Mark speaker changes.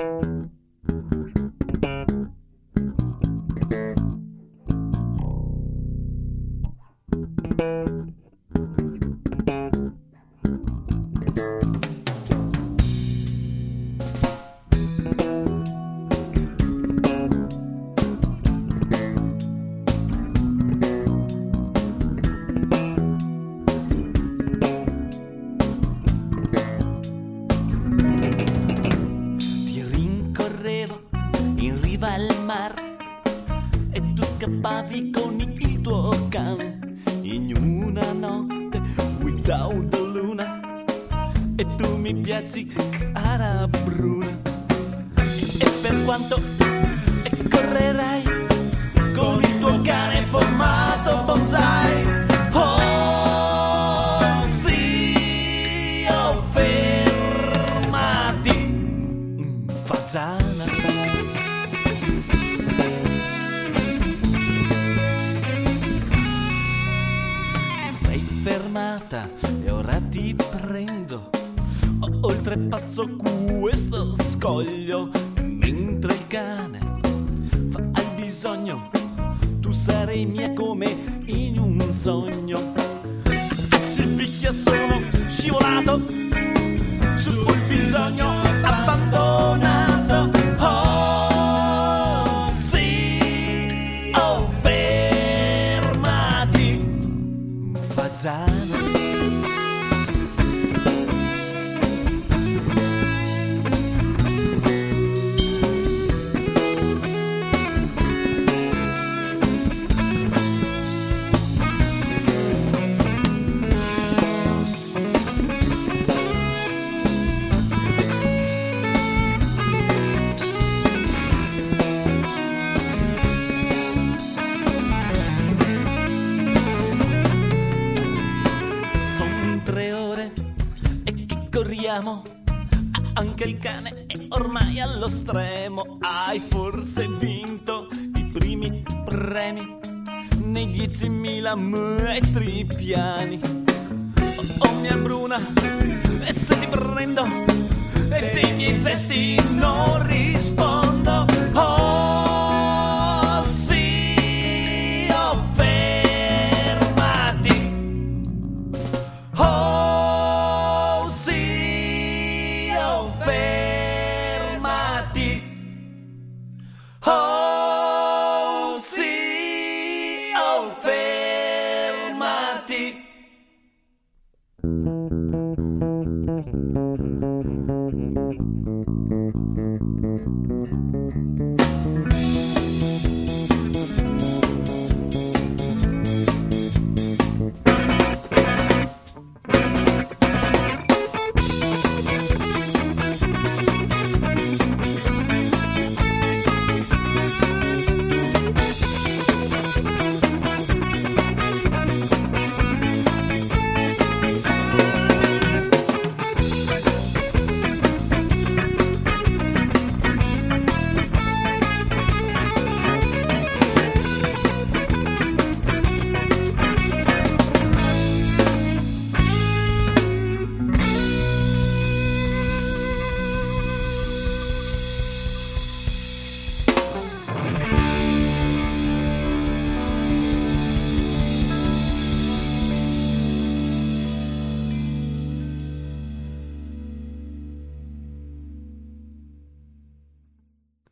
Speaker 1: Thank you. Mar e tu scappavi con il tuo can in una notte without the luna. E tu mi piaci cara bruna. E per quanto correrai con il tuo cane formato bonsai. Oh sì oh fermati Mm, fermata e ora ti prendo. Oltrepasso questo scoglio Mentre il cane fa il bisogno. Tu sarai mia come in un sogno. Si picchia sono scivolato sul bisogno Fazzano. Sono corriamo. Anche il cane è ormai allo stremo. Hai forse vinto i primi premi nei 10.000 metri piani. Oh, oh, mia bruna, e se ti prendo e dei miei gesti non